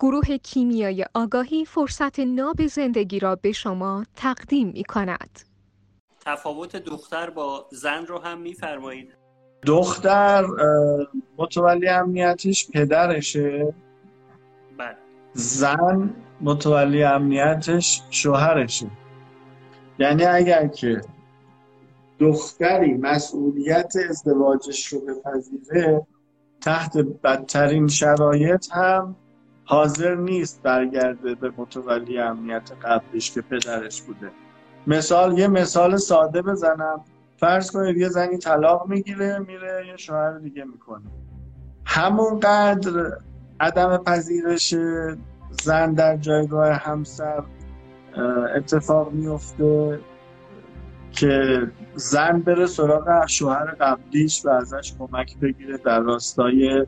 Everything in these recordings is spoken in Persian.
گروه کیمیای آگاهی فرصت ناب زندگی را به شما تقدیم می کند. تفاوت دختر با زن رو هم میفرمایید. دختر متولی امنیتش پدرشه. بله. زن متولی امنیتش شوهرشه. یعنی اگر که دختری مسئولیت ازدواجش رو بپذیره تحت بدترین شرایط هم حاضر نیست برگرده به متولی امنیت قبلش که پدرش بوده. مثال یه مثال ساده بزنم. فرض کنید یه زنی طلاق می‌گیره میره یه شوهر دیگه می‌کنه. همونقدر عدم پذیرش زن در جایگاه همسر اتفاق میفته که زن بره سراغ شوهر قبلیش و ازش کمک بگیره در راستای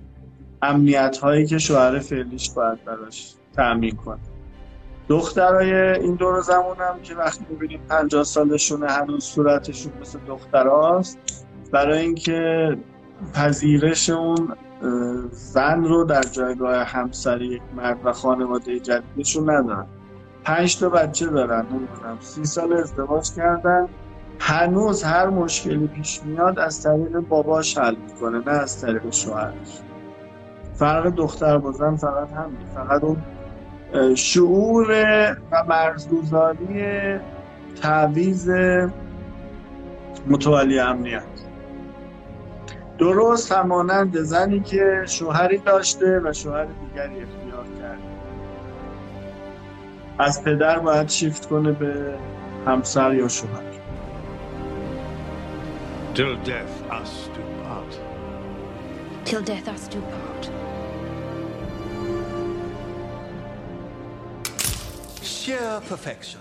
امنیت هایی که شوهر فعلیش باید براش تأمین کنه. دخترای این دور زمان هم که وقتی می‌بینیم 50 سالشونه هنوز صورتشون مثل دختراست برای اینکه پذیرش اون زن رو در جایگاه همسری یک مرد و خانواده جدیدشون ندارن. پنج تا بچه دارن نمی‌دونم سی سال ازدواج کردن. هنوز هر مشکلی پیش میاد از طریق باباش حل می‌کنه نه از طریق شوهرش. فرق دختر با زن فقط همین فقط اون شعور و مرزگذاری تعویز متولی امنیت. درست همانند زنی که شوهری داشته و شوهر دیگری اختیار کرده. از پدر باید شیفت کنه به همسر یا شوهر. Till death us do part. Till death us do part. Sheer perfection.